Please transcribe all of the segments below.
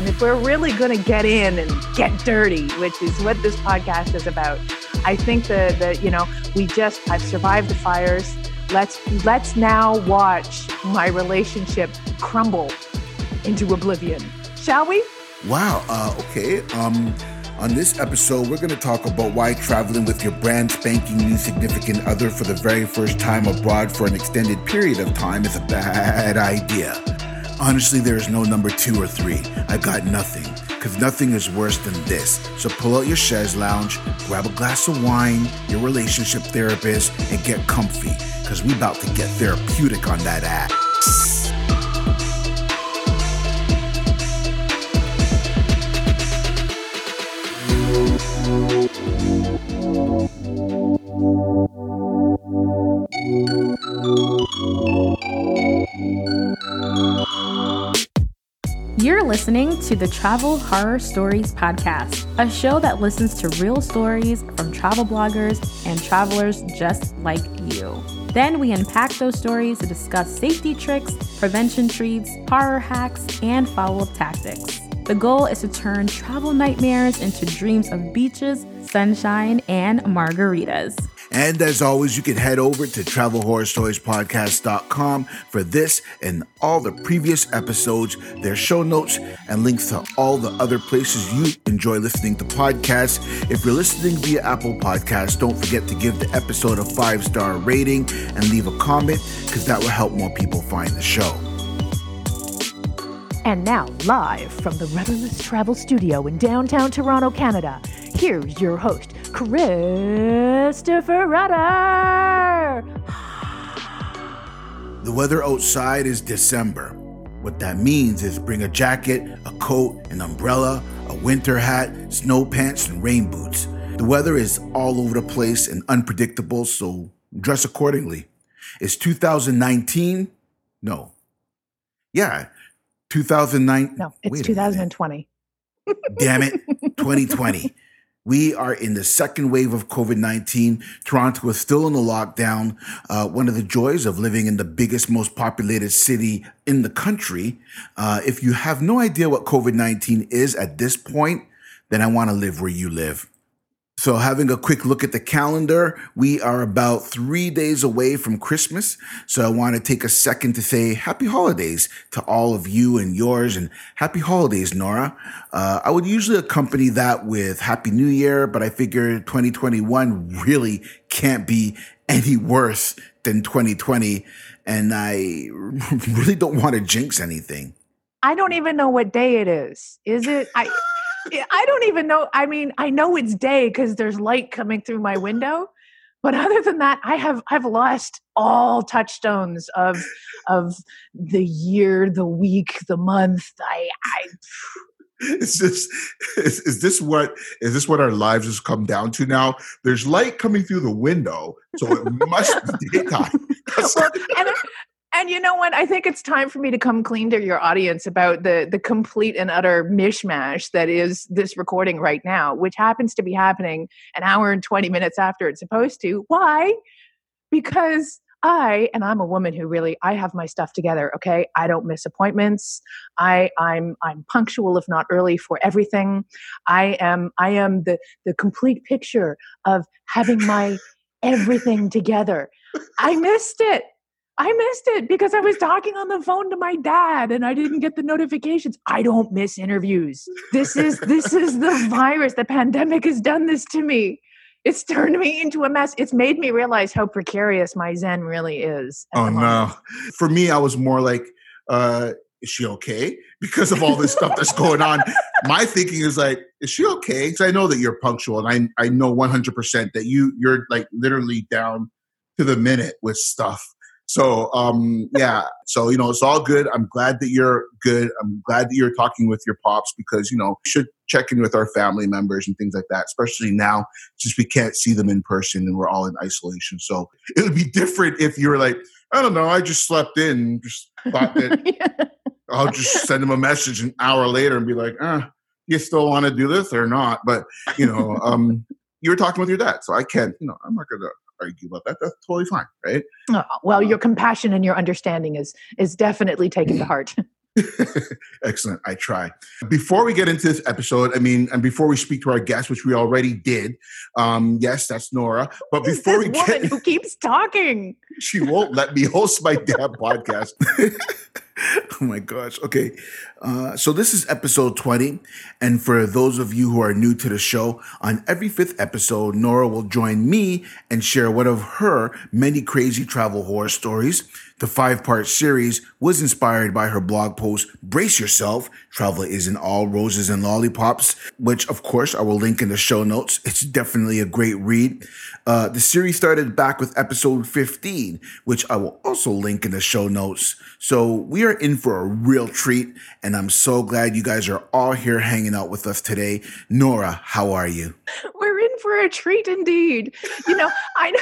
And if we're really going to get in and get dirty, which is what this podcast is about, I think that that you know we just I've survived the fires. Let's let's now watch my relationship crumble into oblivion, shall we? Wow. Uh, okay. Um, on this episode, we're going to talk about why traveling with your brand spanking new significant other for the very first time abroad for an extended period of time is a bad idea. Honestly, there is no number two or three. I got nothing, because nothing is worse than this. So pull out your chaise lounge, grab a glass of wine, your relationship therapist, and get comfy, because we about to get therapeutic on that ass. To the Travel Horror Stories Podcast, a show that listens to real stories from travel bloggers and travelers just like you. Then we unpack those stories to discuss safety tricks, prevention treats, horror hacks, and follow up tactics. The goal is to turn travel nightmares into dreams of beaches, sunshine, and margaritas. And as always, you can head over to travelhorrorstoriespodcast.com for this and all the previous episodes, their show notes, and links to all the other places you enjoy listening to podcasts. If you're listening via Apple Podcasts, don't forget to give the episode a five star rating and leave a comment because that will help more people find the show. And now, live from the Rudderless Travel Studio in downtown Toronto, Canada, here's your host, Christopher Rudder. The weather outside is December. What that means is bring a jacket, a coat, an umbrella, a winter hat, snow pants, and rain boots. The weather is all over the place and unpredictable, so dress accordingly. It's 2019? No. Yeah, 2009. No, it's 2020. Damn it, 2020. We are in the second wave of COVID 19. Toronto is still in the lockdown. Uh, one of the joys of living in the biggest, most populated city in the country. Uh, if you have no idea what COVID 19 is at this point, then I want to live where you live. So, having a quick look at the calendar, we are about three days away from Christmas. So, I want to take a second to say happy holidays to all of you and yours, and happy holidays, Nora. Uh, I would usually accompany that with Happy New Year, but I figure 2021 really can't be any worse than 2020. And I really don't want to jinx anything. I don't even know what day it is. Is it? I. I don't even know. I mean, I know it's day because there's light coming through my window, but other than that, I have I've lost all touchstones of of the year, the week, the month. I, I is this is, is this what is this what our lives has come down to now there's light coming through the window so it must be daytime well, and, and you know what? I think it's time for me to come clean to your audience about the the complete and utter mishmash that is this recording right now, which happens to be happening an hour and 20 minutes after it's supposed to. Why? Because I and I'm a woman who really I have my stuff together, okay? I don't miss appointments. I I'm I'm punctual if not early for everything. I am I am the the complete picture of having my everything together. I missed it. I missed it because I was talking on the phone to my dad and I didn't get the notifications. I don't miss interviews. This is this is the virus. The pandemic has done this to me. It's turned me into a mess. It's made me realize how precarious my zen really is. oh no. For me I was more like uh is she okay? Because of all this stuff that's going on. My thinking is like, is she okay? Because I know that you're punctual and I I know 100% that you you're like literally down to the minute with stuff so um, yeah, so you know it's all good. I'm glad that you're good. I'm glad that you're talking with your pops because you know should check in with our family members and things like that, especially now since we can't see them in person and we're all in isolation. So it would be different if you were like, I don't know, I just slept in, just thought that yeah. I'll just send them a message an hour later and be like, ah, you still want to do this or not? But you know, um, you were talking with your dad, so I can't. You know, I'm not gonna argue about that. That's totally fine, right? Well, um, your compassion and your understanding is is definitely taken to heart. Excellent. I try. Before we get into this episode, I mean, and before we speak to our guest, which we already did, um, yes, that's Nora. But Who's before this we woman get, who keeps talking. she won't let me host my damn podcast. oh my gosh. Okay. Uh, so this is episode 20. And for those of you who are new to the show, on every fifth episode, Nora will join me and share one of her many crazy travel horror stories. The five part series was inspired by her blog post, Brace Yourself, Travel Isn't All Roses and Lollipops, which of course I will link in the show notes. It's definitely a great read. Uh, the series started back with episode 15, which I will also link in the show notes. So we are in for a real treat, and I'm so glad you guys are all here hanging out with us today. Nora, how are you? We're in for a treat indeed. You know, I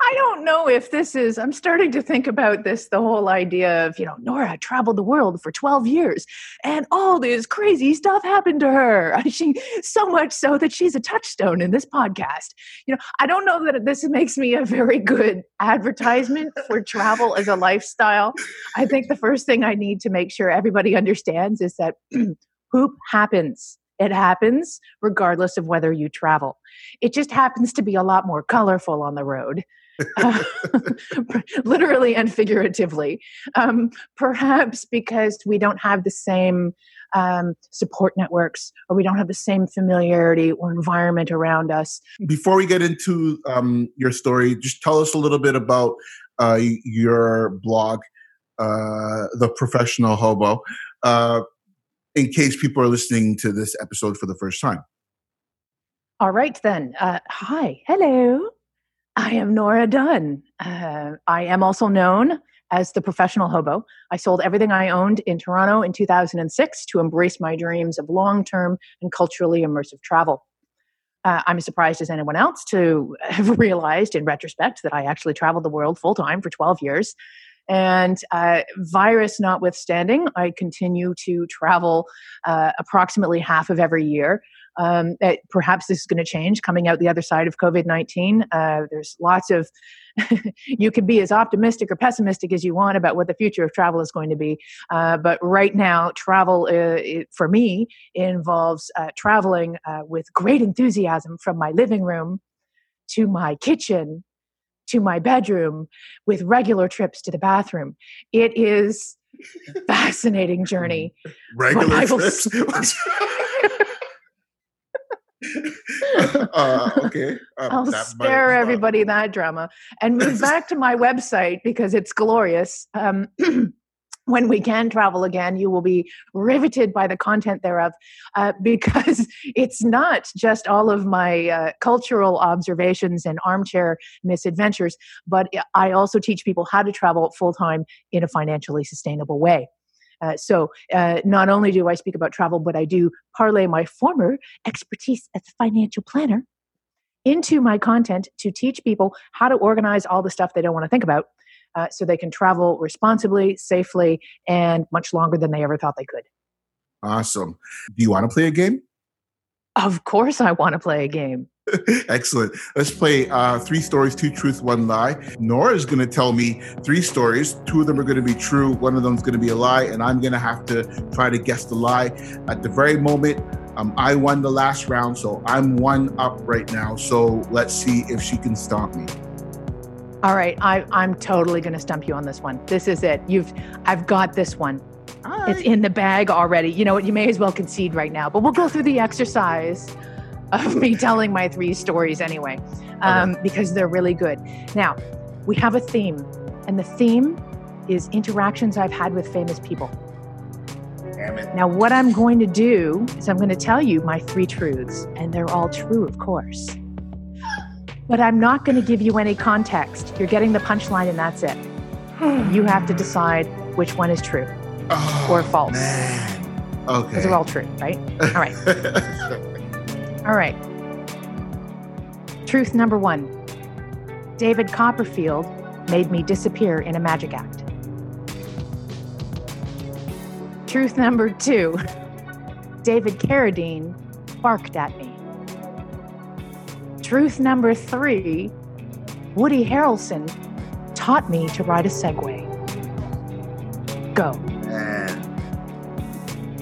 I don't know if this is I'm starting to think about this the whole idea of, you know, Nora traveled the world for 12 years and all this crazy stuff happened to her. She so much so that she's a touchstone in this podcast. You know, I don't know that this makes me a very good advertisement for travel as a lifestyle. I think the first thing I need to make sure everybody understands is that poop happens. It happens regardless of whether you travel. It just happens to be a lot more colorful on the road. Uh, literally and figuratively. Um, perhaps because we don't have the same um, support networks or we don't have the same familiarity or environment around us. Before we get into um, your story, just tell us a little bit about uh, your blog, uh, The Professional Hobo, uh, in case people are listening to this episode for the first time. All right, then. Uh, hi. Hello. I am Nora Dunn. Uh, I am also known as the professional hobo. I sold everything I owned in Toronto in 2006 to embrace my dreams of long term and culturally immersive travel. Uh, I'm as surprised as anyone else to have realized in retrospect that I actually traveled the world full time for 12 years. And uh, virus notwithstanding, I continue to travel uh, approximately half of every year. Um, perhaps this is going to change coming out the other side of COVID 19. Uh, there's lots of, you can be as optimistic or pessimistic as you want about what the future of travel is going to be. Uh, but right now, travel uh, it, for me involves uh, traveling uh, with great enthusiasm from my living room to my kitchen to my bedroom with regular trips to the bathroom. It is a fascinating journey. Regular trips. uh, okay. Um, I'll spare everybody that drama and move back to my website because it's glorious. Um, when we can travel again, you will be riveted by the content thereof uh, because it's not just all of my uh, cultural observations and armchair misadventures, but I also teach people how to travel full time in a financially sustainable way. Uh, so uh, not only do I speak about travel, but I do parlay my former expertise as a financial planner into my content to teach people how to organize all the stuff they don't want to think about uh, so they can travel responsibly, safely, and much longer than they ever thought they could. Awesome. Do you want to play a game? Of course, I want to play a game. Excellent. Let's play uh, three stories, two truths, one lie. Nora is going to tell me three stories. Two of them are going to be true. One of them is going to be a lie, and I'm going to have to try to guess the lie. At the very moment, um, I won the last round, so I'm one up right now. So let's see if she can stomp me. All right, I, I'm totally going to stump you on this one. This is it. You've, I've got this one. Right. It's in the bag already. You know what? You may as well concede right now, but we'll go through the exercise of me telling my three stories anyway, um, okay. because they're really good. Now, we have a theme, and the theme is interactions I've had with famous people. Now, what I'm going to do is I'm going to tell you my three truths, and they're all true, of course. But I'm not going to give you any context. You're getting the punchline, and that's it. you have to decide which one is true oh, or false. Man. Okay. Because they're all true, right? All right. all right. Truth number one David Copperfield made me disappear in a magic act. Truth number two David Carradine barked at me. Truth number three Woody Harrelson taught me to ride a Segway go.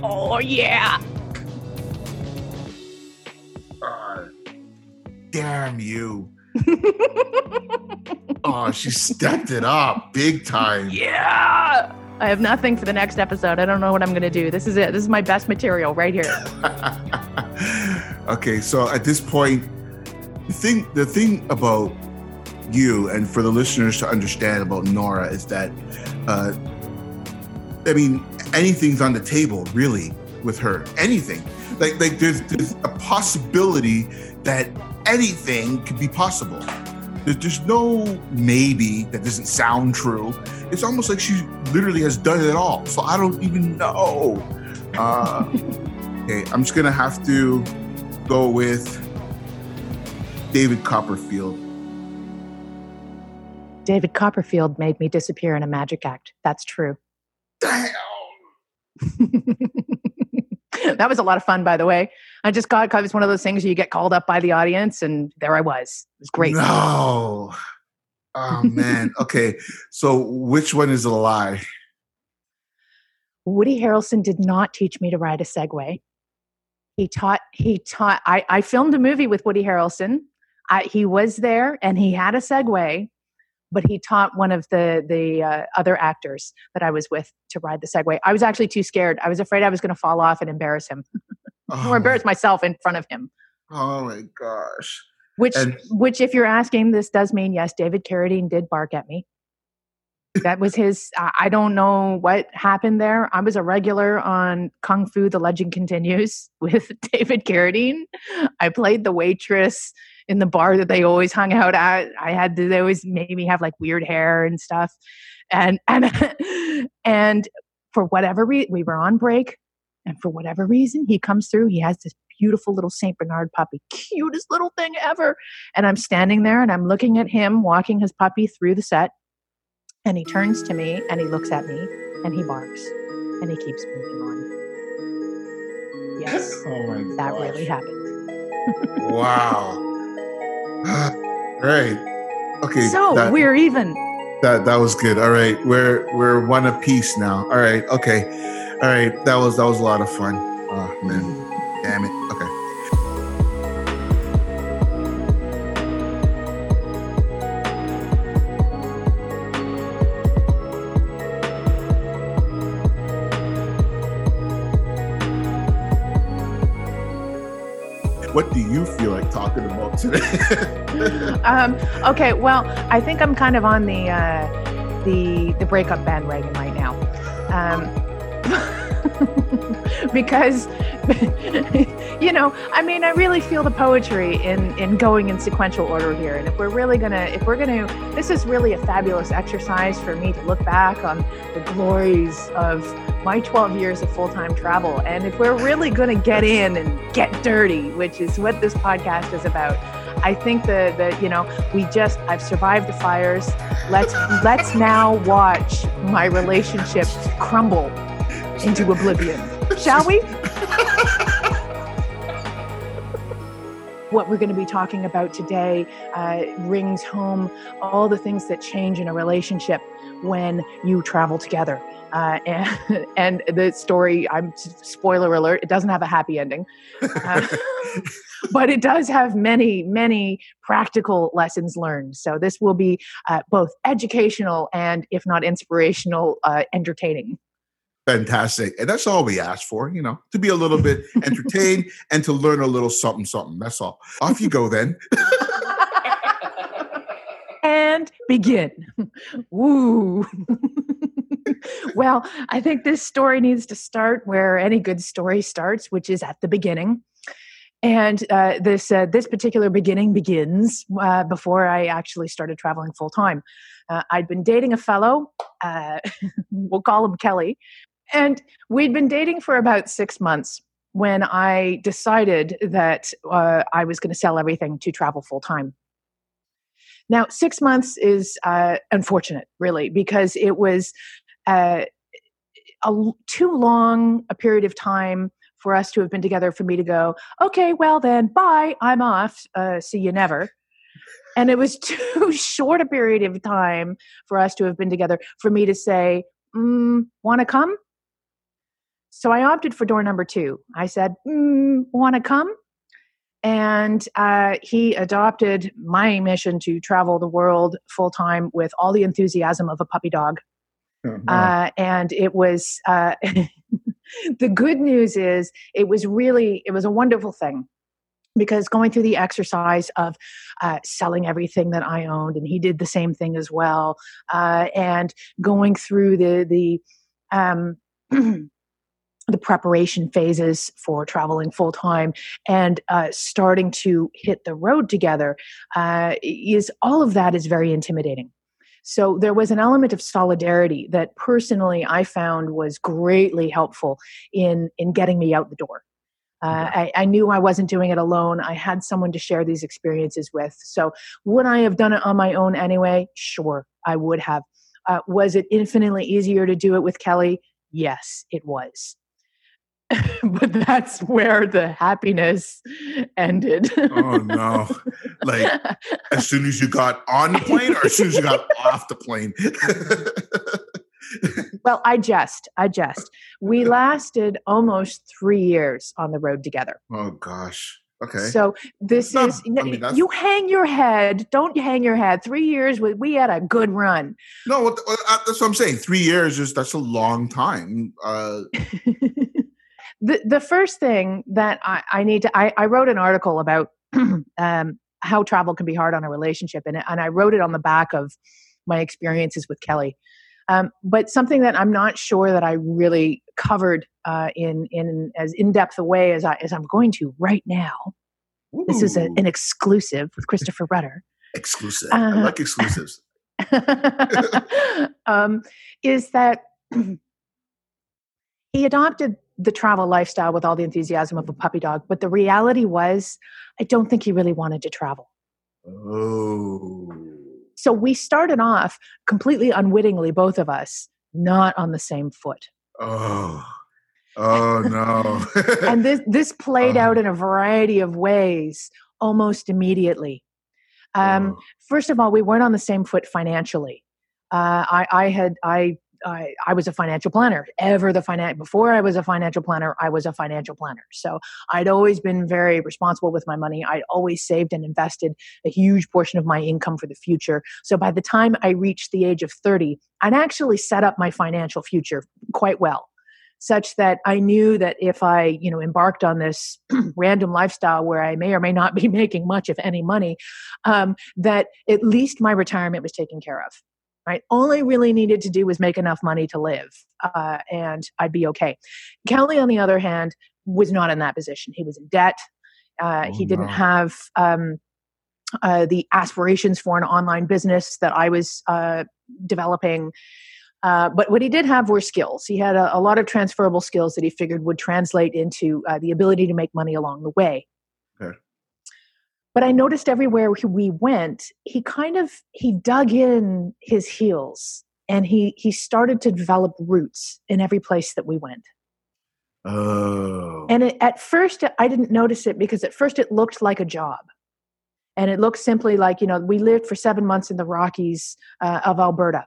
Oh, yeah. Uh, damn you. oh, she stepped it up big time. Yeah. I have nothing for the next episode. I don't know what I'm going to do. This is it. This is my best material right here. okay, so at this point, the thing the thing about you and for the listeners to understand about Nora is that uh I mean anything's on the table really with her. Anything. Like like there's there's a possibility that anything could be possible. There's just no maybe that doesn't sound true. It's almost like she literally has done it all. So I don't even know. Uh, okay, I'm just gonna have to go with David Copperfield. David Copperfield made me disappear in a magic act. That's true. Damn. that was a lot of fun, by the way. I just got, it was one of those things you get called up by the audience, and there I was. It was great. No. Oh, man. okay. So which one is a lie? Woody Harrelson did not teach me to ride a Segway. He taught, he taught, I, I filmed a movie with Woody Harrelson. I, he was there and he had a Segway, but he taught one of the the uh, other actors that I was with to ride the Segway. I was actually too scared. I was afraid I was going to fall off and embarrass him, Oh, or embarrass myself in front of him. Oh my gosh. Which, And- which, if you're asking, this does mean yes. David Carradine did bark at me. That was his. I I don't know what happened there. I was a regular on Kung Fu: The Legend Continues with David Carradine. I played the waitress in the bar that they always hung out at. I had to, they always made me have like weird hair and stuff, and and and for whatever reason, we were on break, and for whatever reason, he comes through. He has this beautiful little Saint Bernard puppy, cutest little thing ever. And I'm standing there and I'm looking at him walking his puppy through the set. And he turns to me and he looks at me and he barks and he keeps moving on. Yes, Oh my that gosh. really happened. Wow. right. Okay. So that, we're even. that that was good. All right. We're we're one apiece now. All right. Okay. All right. That was that was a lot of fun. Oh man. Damn it. What do you feel like talking about today? Um, okay, well, I think I'm kind of on the uh, the the breakup bandwagon right now, um, because you know, I mean, I really feel the poetry in in going in sequential order here, and if we're really gonna, if we're gonna, this is really a fabulous exercise for me to look back on the glories of my 12 years of full-time travel, and if we're really gonna get in and get dirty, which is what this podcast is about. I think the the you know we just I've survived the fires. Let's let's now watch my relationship crumble into oblivion, shall we? what we're going to be talking about today uh, rings home all the things that change in a relationship when you travel together. Uh, and, and the story, I'm spoiler alert, it doesn't have a happy ending. Uh, but it does have many, many practical lessons learned. So this will be uh, both educational and, if not inspirational, uh, entertaining. Fantastic. And that's all we ask for, you know, to be a little bit entertained and to learn a little something, something. That's all. Off you go then. and begin. Woo. well, I think this story needs to start where any good story starts, which is at the beginning. And uh, this uh, this particular beginning begins uh, before I actually started traveling full time. Uh, I'd been dating a fellow, uh, we'll call him Kelly, and we'd been dating for about six months when I decided that uh, I was going to sell everything to travel full time. Now, six months is uh, unfortunate, really, because it was uh, a too long a period of time for us to have been together for me to go, okay, well then, bye, I'm off, uh, see you never. And it was too short a period of time for us to have been together for me to say, mm, want to come? So I opted for door number two. I said, mm, Want to come? And uh, he adopted my mission to travel the world full time with all the enthusiasm of a puppy dog. Mhm. Uh, and it was uh, the good news is it was really it was a wonderful thing because going through the exercise of uh, selling everything that I owned, and he did the same thing as well, uh, and going through the the um, the preparation phases for traveling full time and uh, starting to hit the road together uh, is all of that is very intimidating. So there was an element of solidarity that personally I found was greatly helpful in in getting me out the door. Uh, I, I knew I wasn't doing it alone. I had someone to share these experiences with. So would I have done it on my own anyway? Sure, I would have. Uh, was it infinitely easier to do it with Kelly? Yes, it was. but that's where the happiness ended. Oh, no. Like, as soon as you got on the plane or as soon as you got off the plane? well, I jest. I jest. We lasted almost three years on the road together. oh, gosh. Okay. So this No, is I mean, you hang your head. Don't hang your head. Three years. We we had a good run. no, uh, that's what I'm saying. Three years is that's a long time. Uh, the the first thing that I, I need to I, I wrote an article about um, how travel can be hard on a relationship and and I wrote it on the back of my experiences with Kelly. Um, but something that I'm not sure that I really covered uh, in in as in depth a way as I as I'm going to right now. This is a, an exclusive with Christopher Rudder. exclusive. I uh, like exclusives. um, is that he adopted the travel lifestyle with all the enthusiasm of a puppy dog, but the reality was, I don't think he really wanted to travel. Oh. So we started off completely unwittingly, both of us, not on the same foot. Oh. Oh no. And this this played Oh. out in a variety of ways almost immediately. Um, Oh. first of all, we weren't on the same foot financially. Uh, I, I had I, I I was a financial planner. Ever the finance before I was a financial planner, I was a financial planner. So I'd always been very responsible with my money. I'd always saved and invested a huge portion of my income for the future. So by the time I reached the age of thirty, I'd actually set up my financial future quite well such that I knew that if I, you know, embarked on this random lifestyle where I may or may not be making much, if any, money, um, that at least my retirement was taken care of. Right, all I really needed to do was make enough money to live, uh, and I'd be okay. Kelly, on the other hand, was not in that position. He was in debt. Uh, Oh, he didn't no. have um, uh, the aspirations for an online business that I was uh, developing. Uh, but what he did have were skills. He had a, a lot of transferable skills that he figured would translate into uh, the ability to make money along the way. Okay. But I noticed everywhere we went, he kind of he dug in his heels and he he started to develop roots in every place that we went. Oh. And it, at first, I didn't notice it because at first it looked like a job. And it looked simply like, you know, we lived for seven months in the Rockies uh, of Alberta.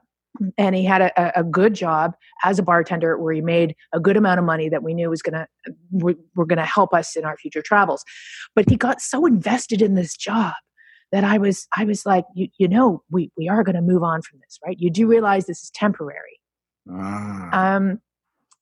And he had a, a good job as a bartender where he made a good amount of money that we knew was going to were, going to help us in our future travels. But he got so invested in this job that I was I was like, you, you know, we, we are going to move on from this, right? You do realize this is temporary. ah. Um,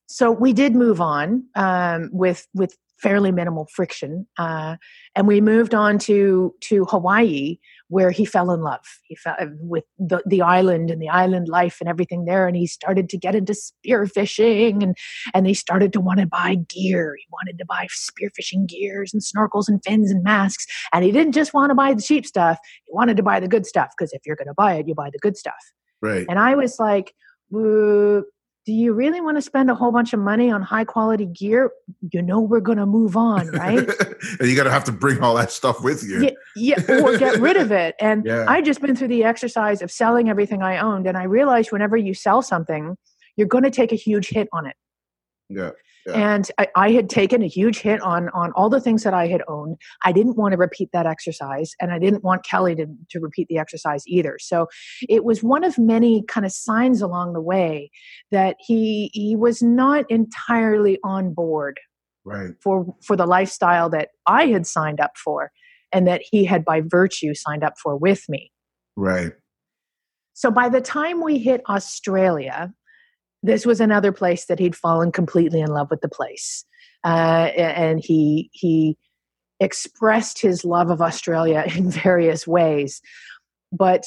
so we did move on um, with with fairly minimal friction, uh, and we moved on to to Hawaii, where he fell in love. He fell with the the island and the island life and everything there, and he started to get into spearfishing, and and he started to want to buy gear. He wanted to buy spearfishing gears and snorkels and fins and masks, and he didn't just want to buy the cheap stuff. He wanted to buy the good stuff because if you're going to buy it, you buy the good stuff. right. And I was like, "Uh, do you really want to spend a whole bunch of money on high quality gear? You know, we're going to move on, right? and you got to have to bring all that stuff with you. yeah, yeah, or get rid of it. And Yeah. I just been through the exercise of selling everything I owned. And I realized whenever you sell something, you're going to take a huge hit on it. Yeah. Yeah. And I, I, had taken a huge hit on on all the things that I had owned. I didn't want to repeat that exercise, and I didn't want Kelly to, to repeat the exercise either. So it was one of many kind of signs along the way that he he was not entirely on board right. for for the lifestyle that I had signed up for, and that he had by virtue signed up for with me. Right. So by the time we hit Australia, this was another place that he'd fallen completely in love with the place, uh, and he he expressed his love of Australia in various ways, but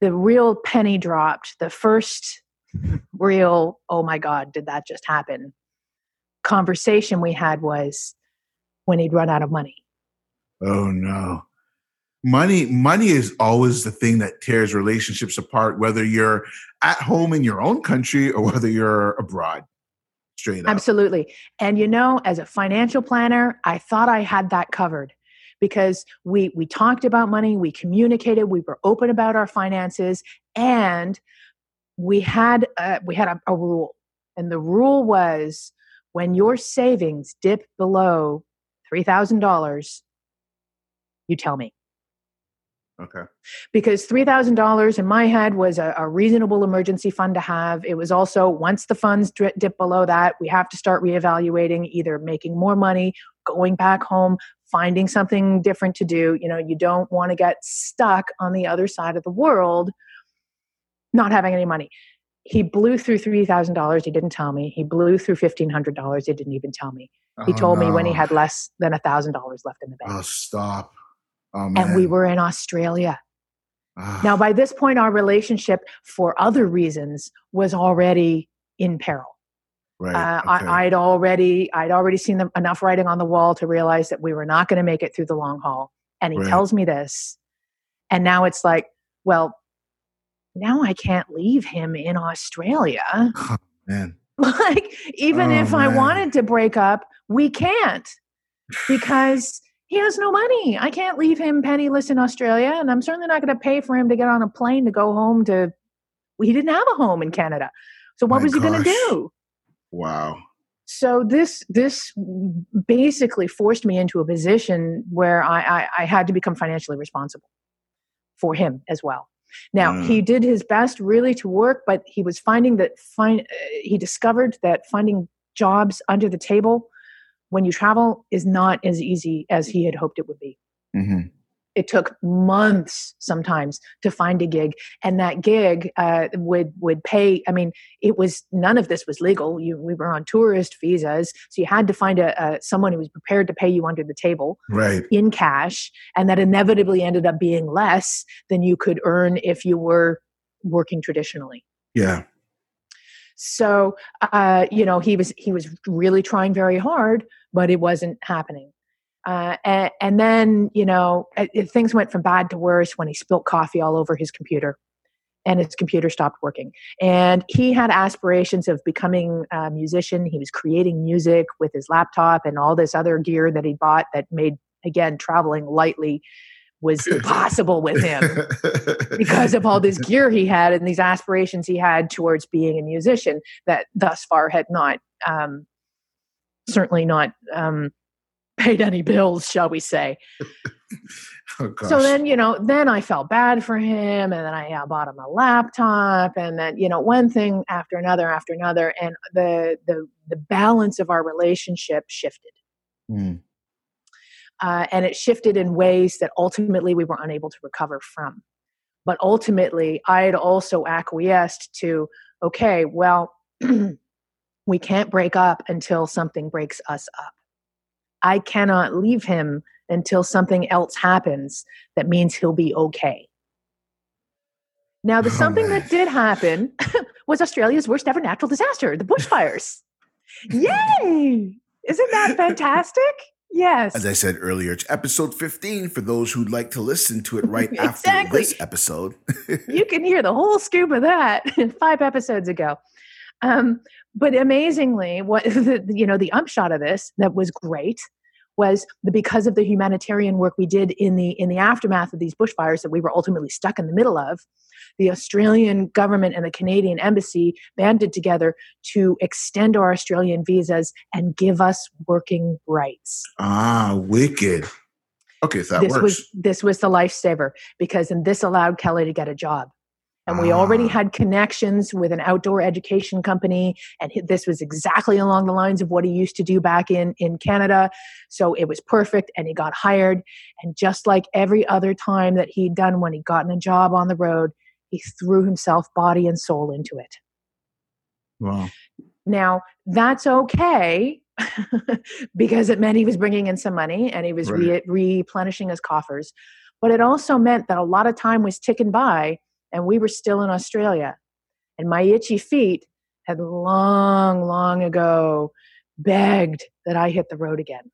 the real penny dropped. The first real, oh my God, did that just happen? Conversation we had was when he'd run out of money. Oh no money money is always the thing that tears relationships apart whether you're at home in your own country or whether you're abroad straight up. Absolutely. And you know as a financial planner i thought i had that covered because we we talked about money we communicated we were open about our finances and we had a, we had a, a rule. And the rule was when your savings dip below $3000 you tell me Okay. Because $3,000 in my head was a, a, reasonable emergency fund to have. It was also once the funds dip, dip below that, we have to start reevaluating either making more money, going back home, finding something different to do. You know, you don't want to get stuck on the other side of the world not having any money. He blew through $3,000. He didn't tell me. He blew through $1,500. He didn't even tell me. He oh, told no. me when he had less than $1,000 left in the bank. Oh, stop. Oh, and we were in Australia. Ah. Now, by this point, our relationship, for other reasons, was already in peril. Right. Uh, okay. I, would already, I'd already seen the, enough writing on the wall to realize that we were not going to make it through the long haul. And he right. tells me this, and now it's like, well, now I can't leave him in Australia. Oh, man. Like, even oh, if man. I wanted to break up, we can't because he has no money. I can't leave him penniless in Australia, and I'm certainly not going to pay for him to get on a plane to go home to. He didn't have a home in Canada, so what My was he going to do? Wow. So this this basically forced me into a position where I, I, I had to become financially responsible for him as well. Now mm. he did his best really to work, but he was finding that find uh, he discovered that finding jobs under the table when you travel is not as easy as he had hoped it would be. Mm-hmm. It took months sometimes to find a gig, and that gig uh, would would pay. I mean, it was none of this was legal. You, we were on tourist visas, so you had to find a, a someone who was prepared to pay you under the table, right, in cash, and that inevitably ended up being less than you could earn if you were working traditionally. Yeah. So, uh, you know, he was he was really trying very hard, but it wasn't happening. Uh, and, and, then, you know, it, things went from bad to worse when he spilt coffee all over his computer and his computer stopped working. And he had aspirations of becoming a musician. He was creating music with his laptop and all this other gear that he bought that made, again, traveling lightly was impossible with him because of all this gear he had and these aspirations he had towards being a musician that thus far had not um, certainly not um, paid any bills, shall we say. oh, so then, you know, then I felt bad for him, and then I uh, bought him a laptop, and then you know, one thing after another after another, and the the the balance of our relationship shifted. Mm. Uh, and it shifted in ways that ultimately we were unable to recover from. But ultimately, I had also acquiesced to, okay, well, we can't break up until something breaks us up. I cannot leave him until something else happens that means he'll be okay. Now, the oh, something man. that did happen was Australia's worst ever natural disaster, the bushfires. Yay! Isn't that fantastic? Yes. As I said earlier, it's episode 15 for those who'd like to listen to it right exactly. after this episode. you can hear the whole scoop of that five episodes ago. Um, but amazingly, what the, you know, the upshot of this that was great was because of the humanitarian work we did in the in the aftermath of these bushfires that we were ultimately stuck in the middle of the australian government and the canadian embassy banded together to extend our australian visas and give us working rights Ah, wicked. Okay, so that this works. was this was the lifesaver because and this allowed kelly to get a job and we already had connections with an outdoor education company and this was exactly along the lines of what he used to do back in in canada so it was perfect and he got hired and just like every other time that he'd done when he'd gotten a job on the road he threw himself body and soul into it wow. now that's okay because it meant he was bringing in some money and he was re- replenishing his coffers. But it also meant that a lot of time was ticking by and we were still in Australia. And my itchy feet had long, long ago begged that I hit the road again.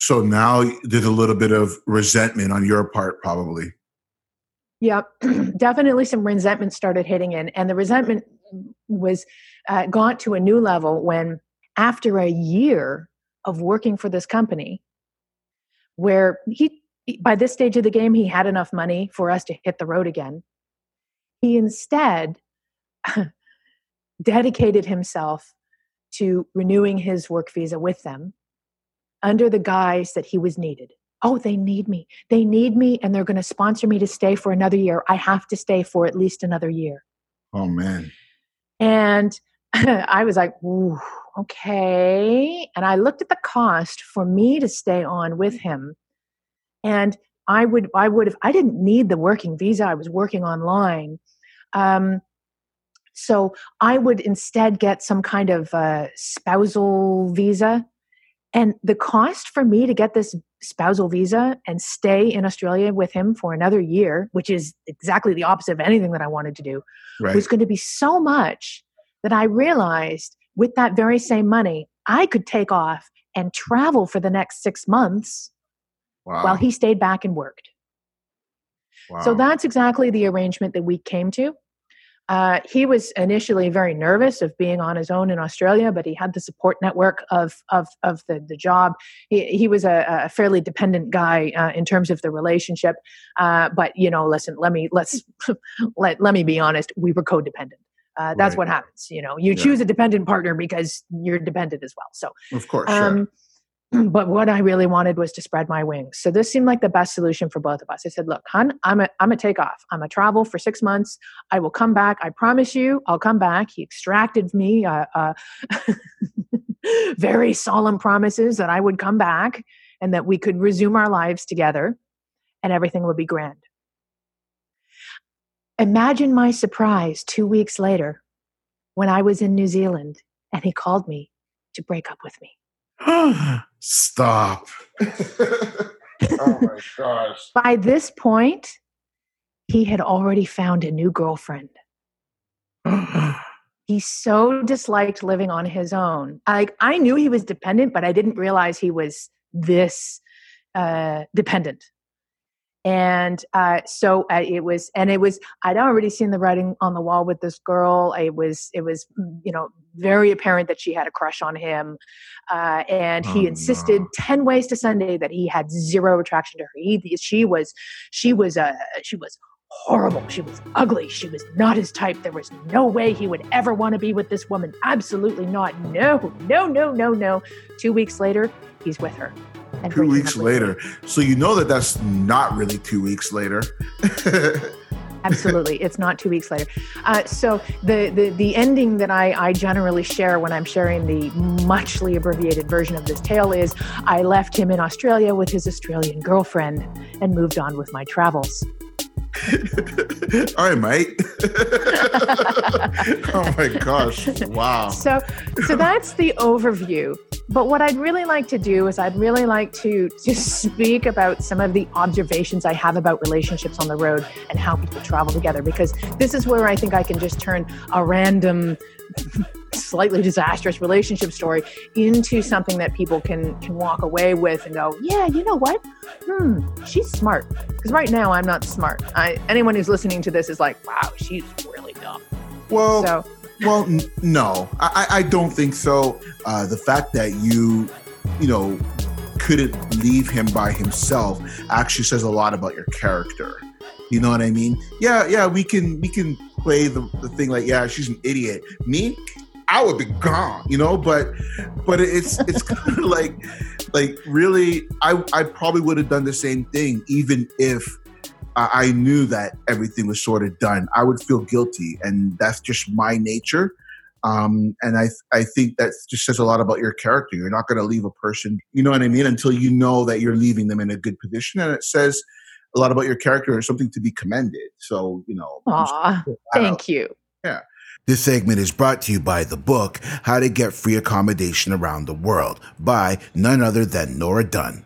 So now there's a little bit of resentment on your part, probably. Yep, definitely some resentment started hitting in, and the resentment was uh, got to a new level when, after a year of working for this company, where he by this stage of the game he had enough money for us to hit the road again, he instead dedicated himself to renewing his work visa with them under the guise that he was needed. Oh, they need me. They need me and they're going to sponsor me to stay for another year. I have to stay for at least another year. Oh man. And I was like, okay. And I looked at the cost for me to stay on with him. And I would, I would have, I didn't need the working visa. I was working online. Um, so I would instead get some kind of uh, spousal visa. And the cost for me to get this spousal visa and stay in Australia with him for another year, which is exactly the opposite of anything that I wanted to do, Right. was going to be so much that I realized with that very same money, I could take off and travel for the next six months wow. while he stayed back and worked. So that's exactly the arrangement that we came to. Uh, he was initially very nervous of being on his own in Australia, but he had the support network of of, of the, the job. He, he was a, a fairly dependent guy uh, in terms of the relationship. Uh, but you know, listen, let me let's let let me be honest. We were codependent. Uh, that's Right. what happens. You know, you Yeah. choose a dependent partner because you're dependent as well. So of course. sure. but what I really wanted was to spread my wings. So this seemed like the best solution for both of us. I said, "Look, hon, I'm a I'm a take off. I'm a travel for six months. I will come back. I promise you, I'll come back." He extracted me uh, uh, very solemn promises that I would come back and that we could resume our lives together, and everything would be grand. Imagine my surprise two weeks later when I was in New Zealand and he called me to break up with me. Stop. oh my gosh. By this point, he had already found a new girlfriend. He so disliked living on his own. Like I knew he was dependent, but I didn't realize he was this uh, dependent. And uh, so uh, it was, and it was. I'd already seen the writing on the wall with this girl. It was, it was, mm, you know, very apparent that she had a crush on him, uh, and he Oh, insisted no. ten ways to Sunday that he had zero attraction to her. He, she was, she was, uh, she was horrible. She was ugly. She was not his type. There was no way he would ever want to be with this woman. Absolutely not. No, no, no, no, no. Two weeks later, he's with her. And Two weeks up with her. later. So you know that that's not really two weeks later. Absolutely, it's not two weeks later. Uh, so the, the the ending that I, I generally share when I'm sharing the muchly abbreviated version of this tale is I left him in Australia with his Australian girlfriend and moved on with my travels. All right, mate. oh my gosh. Wow. So so that's the overview. But what I'd really like to do is I'd really like to to speak about some of the observations I have about relationships on the road and how people travel together because this is where I think I can just turn a random slightly disastrous relationship story into something that people can can walk away with and go, yeah, you know what? Hmm, she's smart. Because right now I'm not smart. I, anyone who's listening to this is like, wow, she's really dumb. Well, So Well, n- no, I, I I don't think so. Uh, the fact that you, you know, couldn't leave him by himself actually says a lot about your character. You know what I mean? Yeah, yeah, we can we can play the, the thing like, yeah, she's an idiot. Me, I would be gone, you know, but but it's it's kind of like like really I I probably would have done the same thing even if I knew that everything was sort of done. I would feel guilty, and that's just my nature. Um, and I I think that just says a lot about your character. You're not going to leave a person, you know what I mean, until you know that you're leaving them in a good position, and it says a lot about your character or something to be commended. So you know, Aw, thank you. Yeah. This segment is brought to you by the book How to Get Free Accommodation Around the World by none other than Nora Dunn.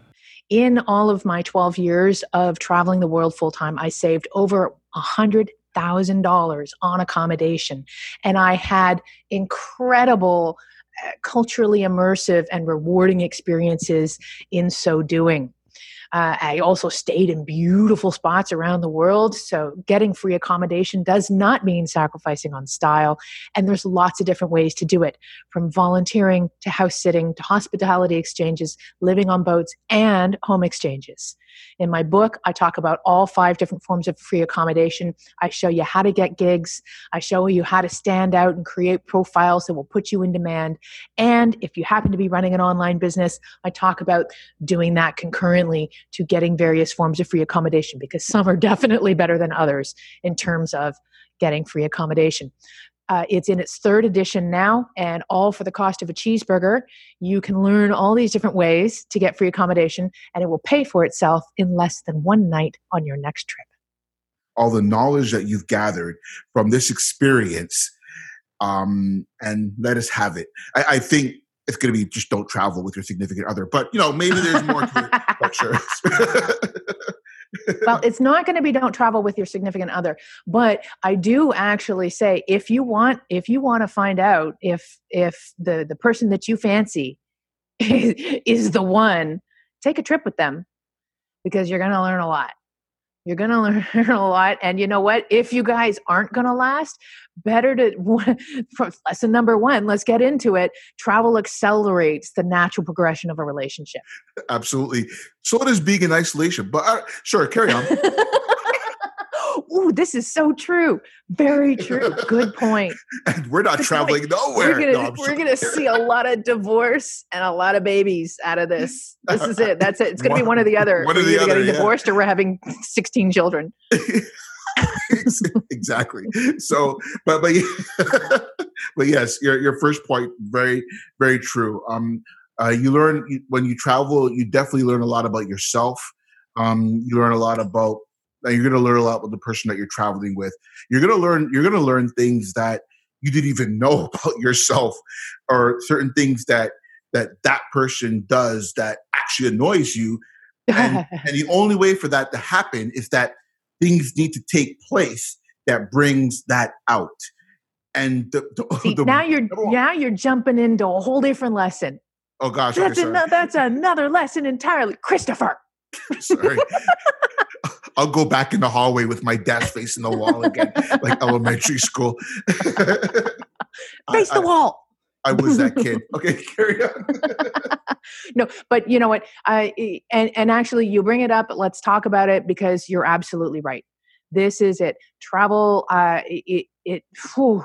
In all of my 12 years of traveling the world full time, I saved over a hundred thousand dollars on accommodation, and I had incredible, uh, culturally immersive and rewarding experiences in so doing. Uh, I also stayed in beautiful spots around the world. So, getting free accommodation does not mean sacrificing on style. And there's lots of different ways to do it from volunteering to house sitting to hospitality exchanges, living on boats, and home exchanges. In my book, I talk about all five different forms of free accommodation. I show you how to get gigs. I show you how to stand out and create profiles that will put you in demand. And if you happen to be running an online business, I talk about doing that concurrently to getting various forms of free accommodation because some are definitely better than others in terms of getting free accommodation. Uh, it's in its third edition now, and all for the cost of a cheeseburger. You can learn all these different ways to get free accommodation, and it will pay for itself in less than one night on your next trip. All the knowledge that you've gathered from this experience, um, and let us have it. I, I think it's going to be just don't travel with your significant other, but you know maybe there's more to it. But sure. well, it's not going to be don't travel with your significant other, but I do actually say if you want if you want to find out if if the the person that you fancy is, is the one, take a trip with them because you're going to learn a lot. You're going to learn a lot. And you know what? If you guys aren't going to last, better to, lesson number one, let's get into it. Travel accelerates the natural progression of a relationship. Absolutely. So does being in isolation. But uh, sure, carry on. Ooh, this is so true. Very true. Good point. and we're not traveling nowhere. We're gonna, no, we're gonna see a lot of divorce and a lot of babies out of this. This is it. That's it. It's gonna one, be one or the other. One or the other. Getting yeah. divorced or we're having 16 children. exactly. So, but but but yes, your your first point very very true. Um, uh, you learn when you travel, you definitely learn a lot about yourself. Um, you learn a lot about you're going to learn a lot with the person that you're traveling with. You're going to learn you're going to learn things that you didn't even know about yourself, or certain things that that that person does that actually annoys you. And, and the only way for that to happen is that things need to take place that brings that out. And the, the, See, the, now you're now you're jumping into a whole different lesson. Oh gosh, that's okay, another that's another lesson entirely, Christopher. sorry. I'll go back in the hallway with my desk facing the wall again, like elementary school. Face I, the wall. I, was that kid. Okay, carry on. no, but you know what? I and and actually, you bring it up. Let's talk about it because you're absolutely right. This is it. Travel. Uh, it it. Whew,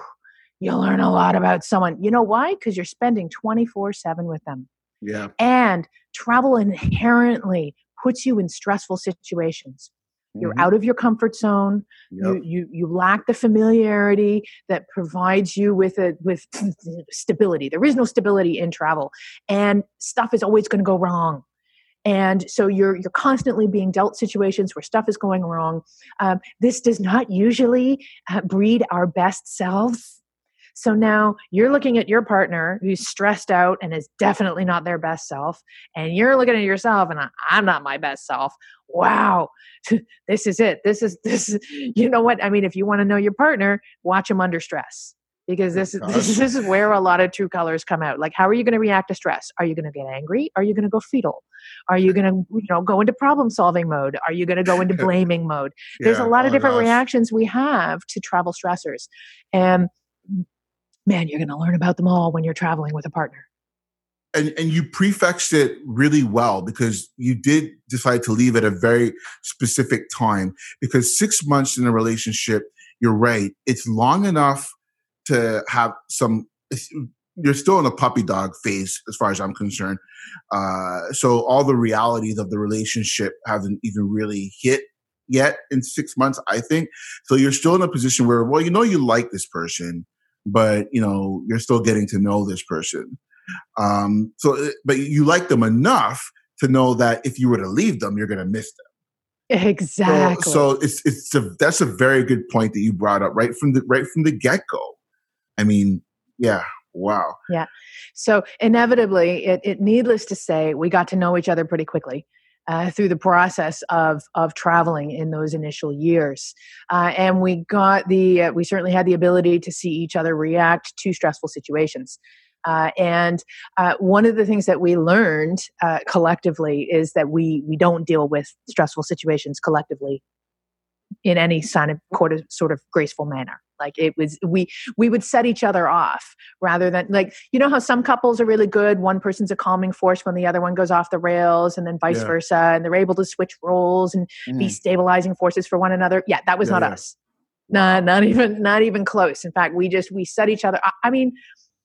you learn a lot about someone. You know why? Because you're spending twenty four seven with them. Yeah. And travel inherently puts you in stressful situations. You're Mm-hmm. out of your comfort zone. Yep. You, you you lack the familiarity that provides you with a with stability. There is no stability in travel, and stuff is always going to go wrong. And so you're you're constantly being dealt situations where stuff is going wrong. Um, this does not usually uh, breed our best selves. So now you're looking at your partner who's stressed out and is definitely not their best self, and you're looking at yourself and I'm not my best self. Wow, this is it. This is this. Is, you know what I mean? If you want to know your partner, watch them under stress because this is this, this is where a lot of true colors come out. Like, how are you going to react to stress? Are you going to get angry? Are you going to go fetal? Are you going to you know go into problem solving mode? Are you going to go into blaming mode? There's Yeah, a lot of oh different gosh. reactions we have to travel stressors, and man, you're going to learn about them all when you're traveling with a partner. and and you prefixed it really well because you did decide to leave at a very specific time because six months in a relationship you're right it's long enough to have some you're still in a puppy dog phase as far as i'm concerned uh, so all the realities of the relationship haven't even really hit yet in six months i think so you're still in a position where well you know you like this person but you know you're still getting to know this person um, so, uh, but you like them enough to know that if you were to leave them, you're going to miss them. Exactly. So, so, it's it's a, that's a very good point that you brought up right from the right from the get go. I mean, yeah, wow. Yeah. So inevitably, it, it needless to say, we got to know each other pretty quickly. Uh, through the process of of traveling in those initial years, uh, and we got the uh, we certainly had the ability to see each other react to stressful situations. Uh, and uh, one of the things that we learned uh, collectively is that we we don't deal with stressful situations collectively in any kind of sort of graceful manner. Like it was, we we would set each other off rather than like you know how some couples are really good. One person's a calming force when the other one goes off the rails, and then vice yeah. versa, and they're able to switch roles and mm. be stabilizing forces for one another. Yeah, that was yeah, not yeah. us. Nah, not even not even close. In fact, we just we set each other. I, I mean,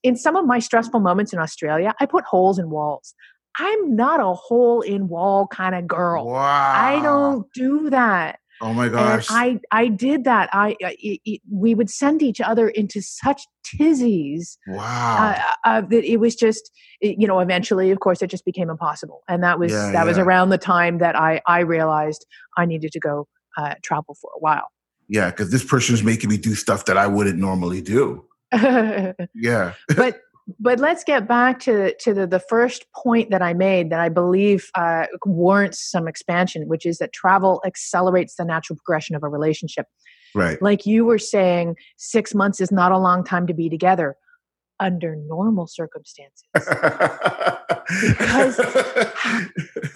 in some of my stressful moments in Australia, I put holes in walls. I'm not a hole in wall kind of girl. Wow. I don't do that. Oh my gosh. And I I did that. I it, it, we would send each other into such tizzies. Wow. Uh, uh, that it was just you know eventually of course it just became impossible. And that was yeah, that yeah. was around the time that I I realized I needed to go uh, travel for a while. Yeah, cuz this person is making me do stuff that I wouldn't normally do. yeah. but but let's get back to to the, the first point that I made that I believe uh, warrants some expansion, which is that travel accelerates the natural progression of a relationship. Right. Like you were saying, six months is not a long time to be together under normal circumstances. because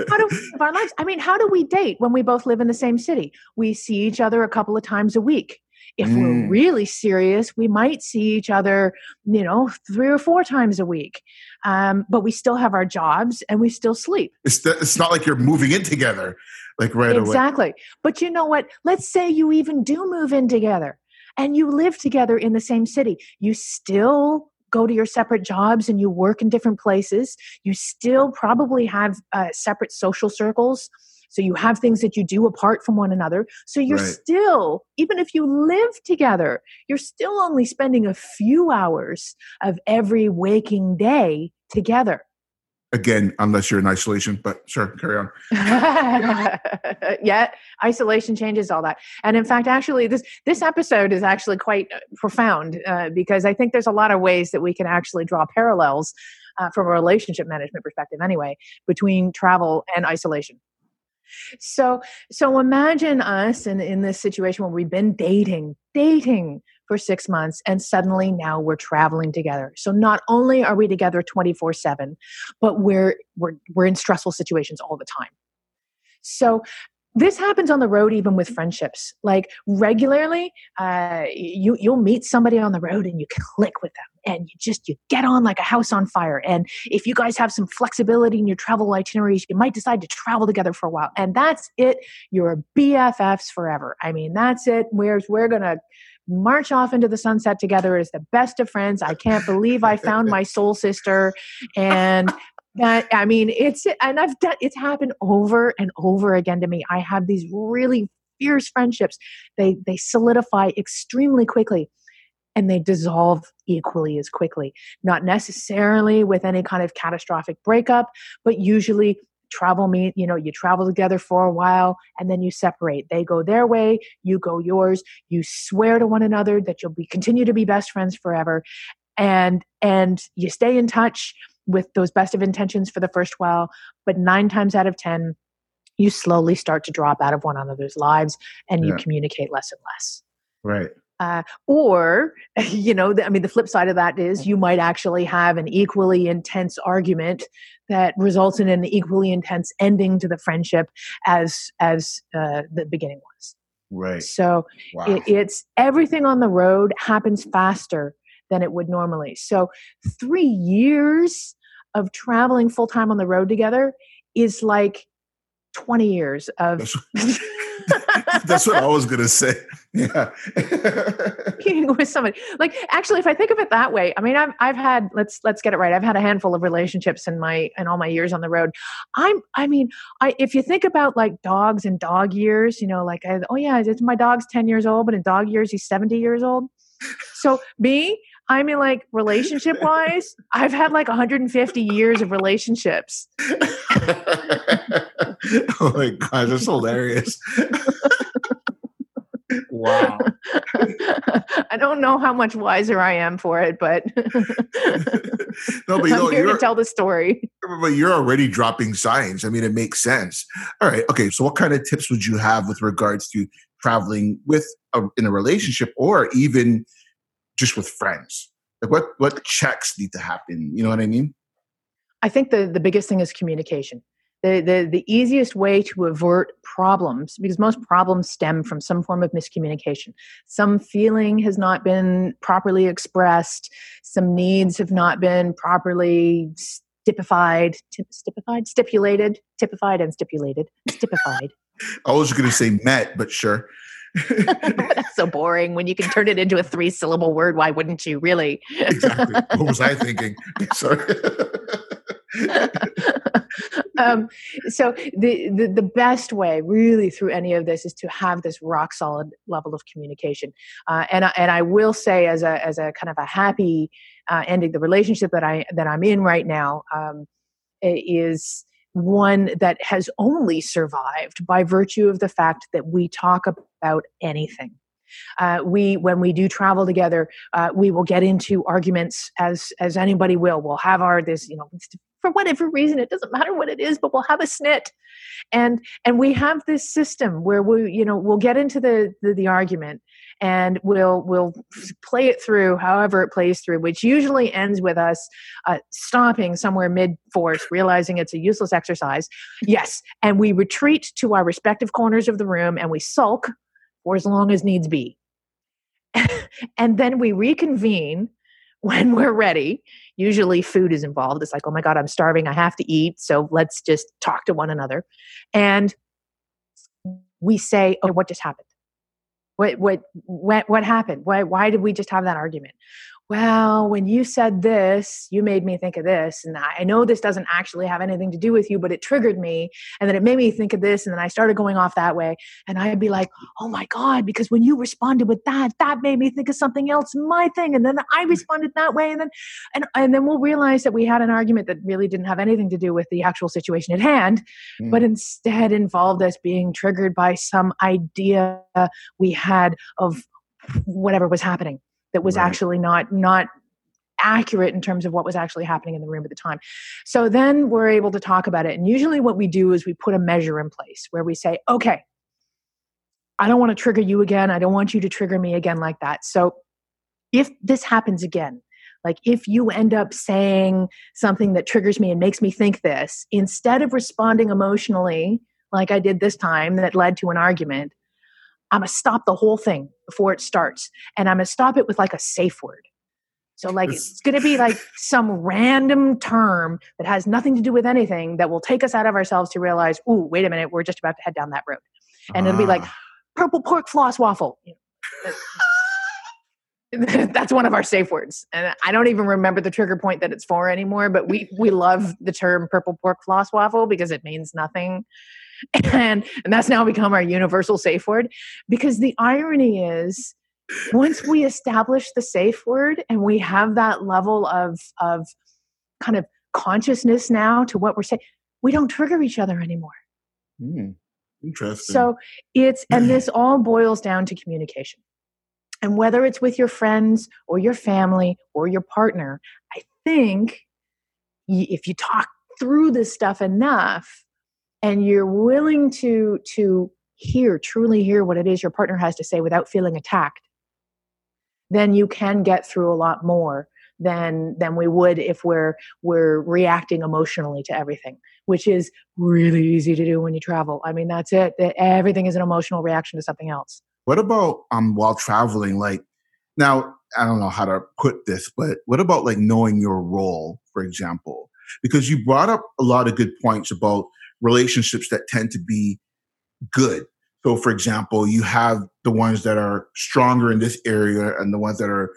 how do we live our lives? I mean, how do we date when we both live in the same city? We see each other a couple of times a week. If mm. we're really serious, we might see each other, you know, three or four times a week. Um, but we still have our jobs and we still sleep. It's, the, it's not like you're moving in together, like right exactly. away. Exactly. But you know what? Let's say you even do move in together and you live together in the same city. You still go to your separate jobs and you work in different places. You still probably have uh, separate social circles so you have things that you do apart from one another. So you're right. still, even if you live together, you're still only spending a few hours of every waking day together. Again, unless you're in isolation, but sure, carry on. yeah, isolation changes all that. And in fact, actually, this this episode is actually quite uh, profound uh, because I think there's a lot of ways that we can actually draw parallels uh, from a relationship management perspective, anyway, between travel and isolation. So so imagine us in, in this situation where we've been dating, dating for six months, and suddenly now we're traveling together. So not only are we together 24-7, but we're we're we're in stressful situations all the time. So this happens on the road even with friendships. Like regularly uh, you you'll meet somebody on the road and you click with them and you just you get on like a house on fire. And if you guys have some flexibility in your travel itineraries you might decide to travel together for a while. And that's it. You're bffs forever. I mean that's it. We're we're gonna march off into the sunset together as the best of friends. I can't believe I found my soul sister. And that i mean it's and i've done it's happened over and over again to me. I have these really fierce friendships. They they solidify extremely quickly and they dissolve equally as quickly. Not necessarily with any kind of catastrophic breakup but usually travel meet you know you travel together for a while and then you separate. They go their way you go yours. You swear to one another that you'll be continue to be best friends forever. And and you stay in touch with those best of intentions for the first while, but nine times out of 10, you slowly start to drop out of one another's lives and you yeah. communicate less and less. Right. Uh, or, you know, the, I mean, the flip side of that is you might actually have an equally intense argument that results in an equally intense ending to the friendship as as uh, the beginning was. Right. So wow. it, it's everything on the road happens faster than it would normally. So three years of traveling full time on the road together is like 20 years of That's, that's what I was gonna say. Yeah. with somebody like actually if i think of it that way i mean i've i've had let's let's get it right i've had a handful of relationships in my in all my years on the road i'm i mean i if you think about like dogs and dog years you know like I, oh yeah it's my dog's 10 years old but in dog years he's 70 years old so me i mean like relationship wise i've had like 150 years of relationships oh my god, that's hilarious. wow. i don't know how much wiser i am for it but No, but you know, i'm here to tell the story but you're already dropping signs. I mean, it makes sense. All right. Okay. So, what kind of tips would you have with regards to traveling with a, in a relationship, or even just with friends? Like, what what checks need to happen? You know what I mean? I think the, the biggest thing is communication. The, the, the easiest way to avert problems, because most problems stem from some form of miscommunication. Some feeling has not been properly expressed, some needs have not been properly stipified, tip, stipified, stipulated, typified and stipulated, stipified. I was going to say met, but sure. That's so boring. When you can turn it into a three syllable word, why wouldn't you really? exactly. What was I thinking? Sorry. um, so the, the the best way, really, through any of this, is to have this rock solid level of communication. Uh, and I, and I will say, as a as a kind of a happy uh, ending, the relationship that I that I'm in right now um, is one that has only survived by virtue of the fact that we talk about anything. Uh, we when we do travel together, uh, we will get into arguments as as anybody will. We'll have our this you know for whatever reason it doesn't matter what it is, but we'll have a snit, and and we have this system where we you know we'll get into the the, the argument and we'll we'll play it through however it plays through which usually ends with us uh, stopping somewhere mid force realizing it's a useless exercise. Yes and we retreat to our respective corners of the room and we sulk for as long as needs be. And then we reconvene when we're ready. Usually food is involved. It's like oh my god i'm starving. I have to eat. So let's just talk to one another. And we say oh what just happened what what what what happened? Why why did we just have that argument? Well, when you said this, you made me think of this. And I know this doesn't actually have anything to do with you, but it triggered me. And then it made me think of this. And then I started going off that way. And I'd be like, oh my God, because when you responded with that, that made me think of something else, my thing. And then I responded that way. And then and, and then we'll realize that we had an argument that really didn't have anything to do with the actual situation at hand, Mm. but instead involved us being triggered by some idea we had of whatever was happening that was Right. actually not not accurate in terms of what was actually happening in the room at the time. So then we're able to talk about it. And usually what we do is we put a measure in place where we say, okay, I don't want to trigger you again. I don't want you to trigger me again like that. So if this happens again, like if you end up saying something that triggers me and makes me think this, instead of responding emotionally like I did this time that led to an argument, I'm gonna stop the whole thing before it starts. And I'm gonna stop it with like a safe word. So like it's gonna be like some random term that has nothing to do with anything that will take us out of ourselves to realize, ooh, wait a minute, we're just about to head down that road. And it'll be like Ah. purple pork floss waffle. You know, that- That's one of our safe words. And I don't even remember the trigger point that it's for anymore, but we we love the term purple pork floss waffle because it means nothing. And and that's now become our universal safe word because the irony is once we establish the safe word and we have that level of of kind of consciousness now to what we're saying, we don't trigger each other anymore. Hmm. Interesting. So it's, and this all boils down to communication. And whether it's with your friends or your family or your partner, I think if you talk through this stuff enough and you're willing to, to hear, truly hear what it is your partner has to say without feeling attacked, then you can get through a lot more than than we would if we're we're reacting emotionally to everything which is really easy to do when you travel. I mean, that's it. Everything is an emotional reaction to something else. What about um while traveling? Like now, I don't know how to put this, but what about like knowing your role, for example? because you brought up a lot of good points about relationships that tend to be good. So, for example, you have the ones that are stronger in this area and the ones that are,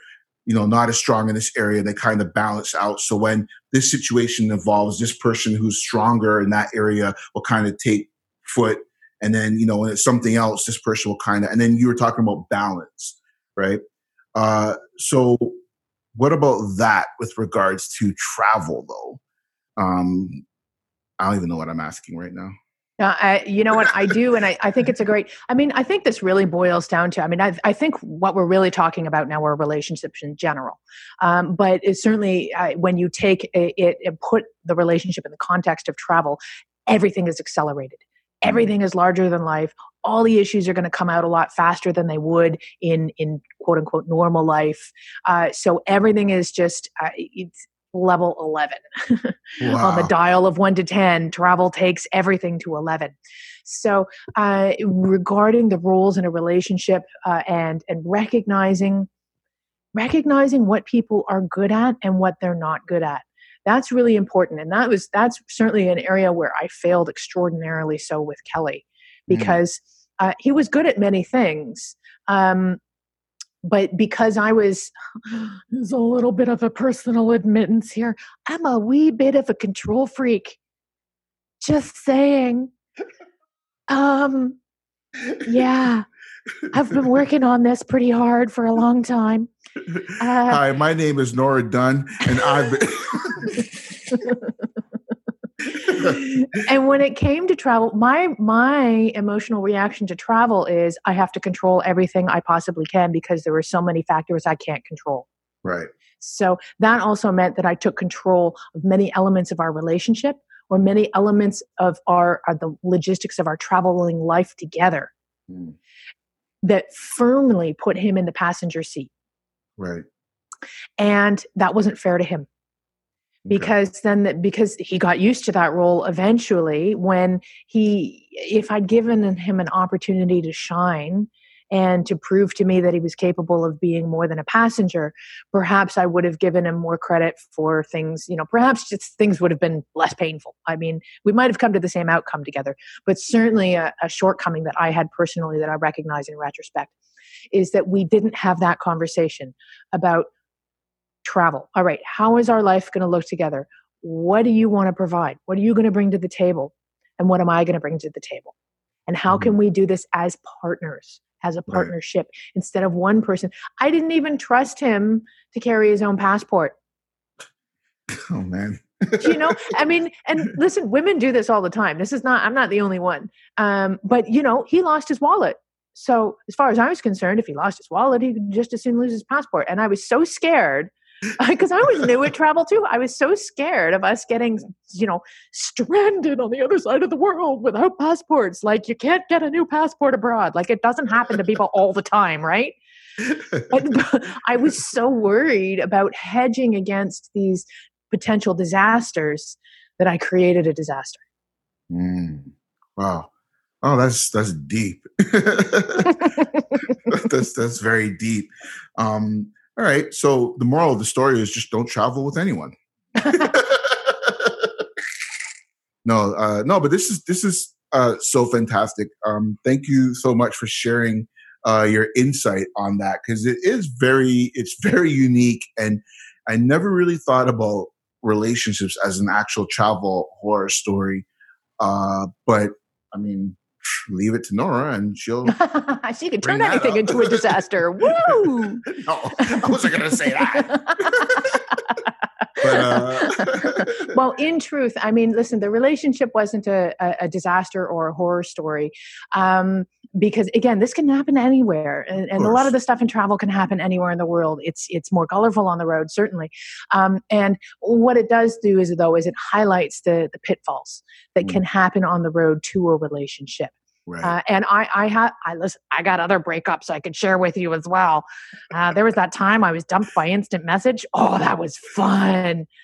you know, not as strong in this area. They kind of balance out. So when this situation involves this person who's stronger in that area, will kind of take foot, and then you know when it's something else, this person will kind of. And then you were talking about balance, right? Uh, so what about that with regards to travel, though? Um, I don't even know what I'm asking right now. Uh, I, you know what I do, and I, I think it's a great. I mean, I think this really boils down to. I mean, I, I think what we're really talking about now are relationships in general. Um, but it's certainly uh, when you take it, and put the relationship in the context of travel, everything is accelerated. Mm-hmm. Everything is larger than life. All the issues are going to come out a lot faster than they would in in quote unquote normal life. Uh, so everything is just uh, it's level 11 wow. on the dial of 1 to 10 travel takes everything to 11 so uh, regarding the roles in a relationship uh, and and recognizing recognizing what people are good at and what they're not good at that's really important and that was that's certainly an area where i failed extraordinarily so with kelly mm. because mm. uh, he was good at many things um, but because I was, there's a little bit of a personal admittance here. I'm a wee bit of a control freak. Just saying. Um, yeah, I've been working on this pretty hard for a long time. Uh, Hi, my name is Nora Dunn, and I've been. and when it came to travel, my my emotional reaction to travel is I have to control everything I possibly can because there are so many factors I can't control. Right. So that also meant that I took control of many elements of our relationship or many elements of our, our the logistics of our traveling life together mm. that firmly put him in the passenger seat. Right. And that wasn't fair to him because then the, because he got used to that role eventually when he if i'd given him an opportunity to shine and to prove to me that he was capable of being more than a passenger perhaps i would have given him more credit for things you know perhaps just things would have been less painful. I mean we might have come to the same outcome together but certainly a, a shortcoming that i had personally that i recognize in retrospect is that we didn't have that conversation about travel. All right, how is our life going to look together? What do you want to provide? What are you going to bring to the table? And what am I going to bring to the table? And how mm-hmm. can we do this as partners, as a partnership, right. instead of one person? I didn't even trust him to carry his own passport. Oh, man. you know i mean and listen women do this all the time this is not i'm not the only one um, but you know he lost his wallet so as far as i was concerned if he lost his wallet he could just as soon lose his passport and i was so scared because I was new at travel too. I was so scared of us getting, you know, stranded on the other side of the world without passports. Like you can't get a new passport abroad. Like it doesn't happen to people all the time, right? but, I was so worried about hedging against these potential disasters that I created a disaster. Mm. Wow. Oh, that's that's deep. that's that's very deep. Um, all right. So the moral of the story is just don't travel with anyone. no, uh, no, but this is this is uh, so fantastic. Um, thank you so much for sharing uh, your insight on that because it is very it's very unique, and I never really thought about relationships as an actual travel horror story. Uh, but I mean, leave it to Nora and she'll. she can turn anything into a disaster. Woo! no, I wasn't going to say that. but, uh... well, in truth, I mean, listen, the relationship wasn't a, a, disaster or a horror story. Um, because again, this can happen anywhere, and, and a lot of the stuff in travel can happen anywhere in the world. It's it's more colorful on the road, certainly. Um, and what it does do is though is it highlights the the pitfalls that mm. can happen on the road to a relationship. Right. Uh, and I, I had, I listen, I got other breakups I could share with you as well. Uh, there was that time I was dumped by instant message. Oh, that was fun.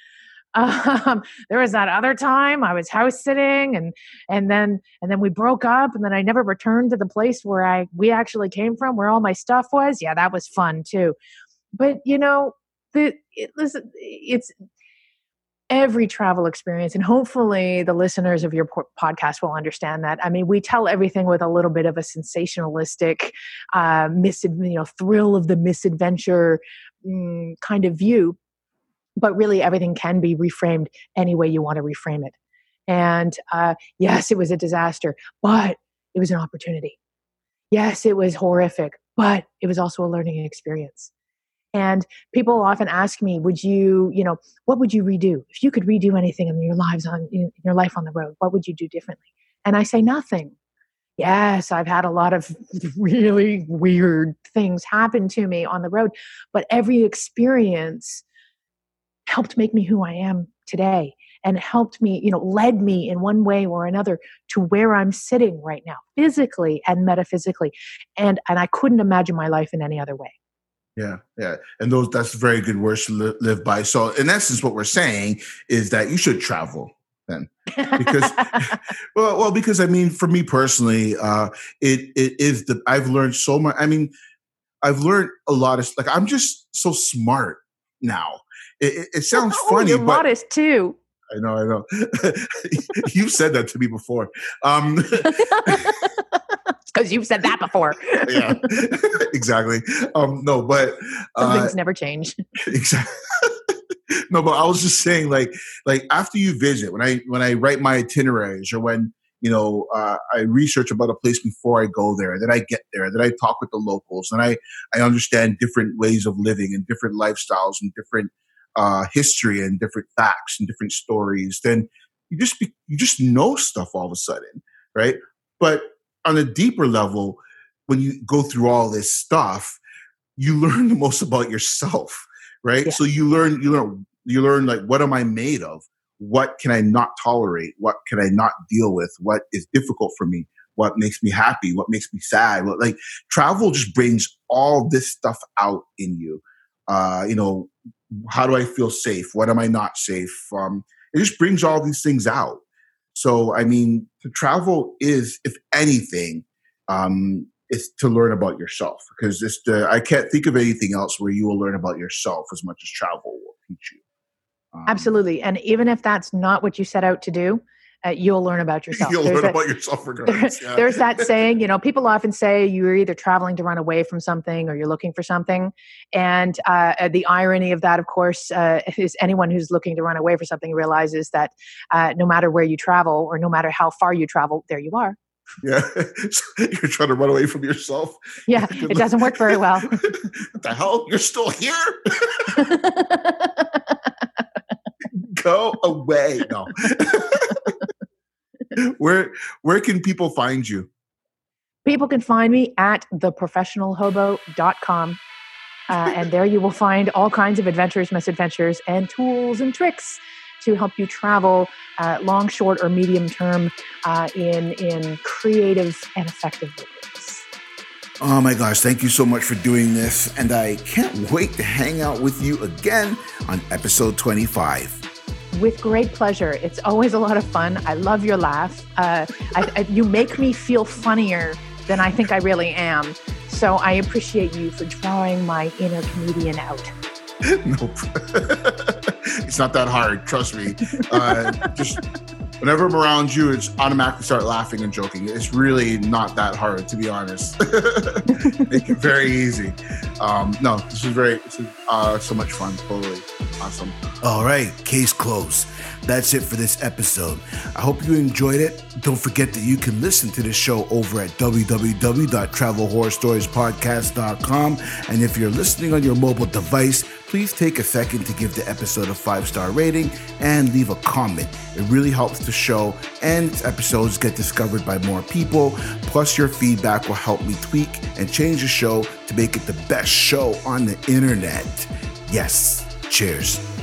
Um, there was that other time I was house sitting and and then and then we broke up and then I never returned to the place where I we actually came from where all my stuff was. Yeah, that was fun too. But you know, the it, listen, it's every travel experience and hopefully the listeners of your podcast will understand that. I mean we tell everything with a little bit of a sensationalistic uh, mis- you know thrill of the misadventure mm, kind of view but really everything can be reframed any way you want to reframe it. And uh, yes it was a disaster but it was an opportunity. Yes it was horrific but it was also a learning experience and people often ask me, would you, you know, what would you redo? If you could redo anything in your lives on in your life on the road, what would you do differently? And I say nothing. Yes, I've had a lot of really weird things happen to me on the road, but every experience helped make me who I am today and helped me, you know, led me in one way or another to where I'm sitting right now, physically and metaphysically. And and I couldn't imagine my life in any other way. Yeah, yeah, and those that's very good words to live by. So, in essence, what we're saying is that you should travel then, because well, well, because I mean, for me personally, uh, it it is the I've learned so much. I mean, I've learned a lot of like I'm just so smart now. It, it, it sounds oh, funny, you're but modest too. I know, I know. You've said that to me before. Um, because you've said that before. yeah, exactly. Um, no, but uh, some things never change. Exactly. no, but I was just saying, like, like after you visit, when I when I write my itineraries, or when you know uh, I research about a place before I go there, then I get there, then I talk with the locals, and I I understand different ways of living and different lifestyles and different uh, history and different facts and different stories. Then you just be, you just know stuff all of a sudden, right? But on a deeper level, when you go through all this stuff, you learn the most about yourself, right? Yeah. So you learn, you learn, you learn like, what am I made of? What can I not tolerate? What can I not deal with? What is difficult for me? What makes me happy? What makes me sad? What, like travel just brings all this stuff out in you. Uh, you know, how do I feel safe? What am I not safe? Um, it just brings all these things out. So, I mean, to travel is, if anything, um, is to learn about yourself because it's the, I can't think of anything else where you will learn about yourself as much as travel will teach you. Um, Absolutely. And even if that's not what you set out to do, uh, you'll learn about yourself. You'll there's learn about yourself regardless. Yeah. There's that saying, you know, people often say you're either traveling to run away from something or you're looking for something. And uh, uh the irony of that, of course, uh, is anyone who's looking to run away for something realizes that uh, no matter where you travel or no matter how far you travel, there you are. Yeah, you're trying to run away from yourself. Yeah, it doesn't work very well. what the hell? You're still here? Go away. No where where can people find you? People can find me at theprofessionalhobo.com. Uh, and there you will find all kinds of adventures, misadventures, and tools and tricks to help you travel uh, long, short, or medium term uh, in, in creative and effective ways. Oh my gosh, thank you so much for doing this. And I can't wait to hang out with you again on episode 25 with great pleasure. It's always a lot of fun. I love your laugh. Uh, I, I, you make me feel funnier than I think I really am. So I appreciate you for drawing my inner comedian out. nope. it's not that hard. Trust me. Uh, just whenever I'm around you, it's automatically start laughing and joking. It's really not that hard, to be honest. Make it very easy. Um, no, this is very, this is uh, so much fun. Totally awesome. All right, case closed. That's it for this episode. I hope you enjoyed it. Don't forget that you can listen to this show over at www.travelhorrorstoriespodcast.com. And if you're listening on your mobile device, please take a second to give the episode a five star rating and leave a comment. It really helps the show, and episodes get discovered by more people. Plus, your feedback will help me tweak and change the show to make it the best show on the internet. Yes, cheers.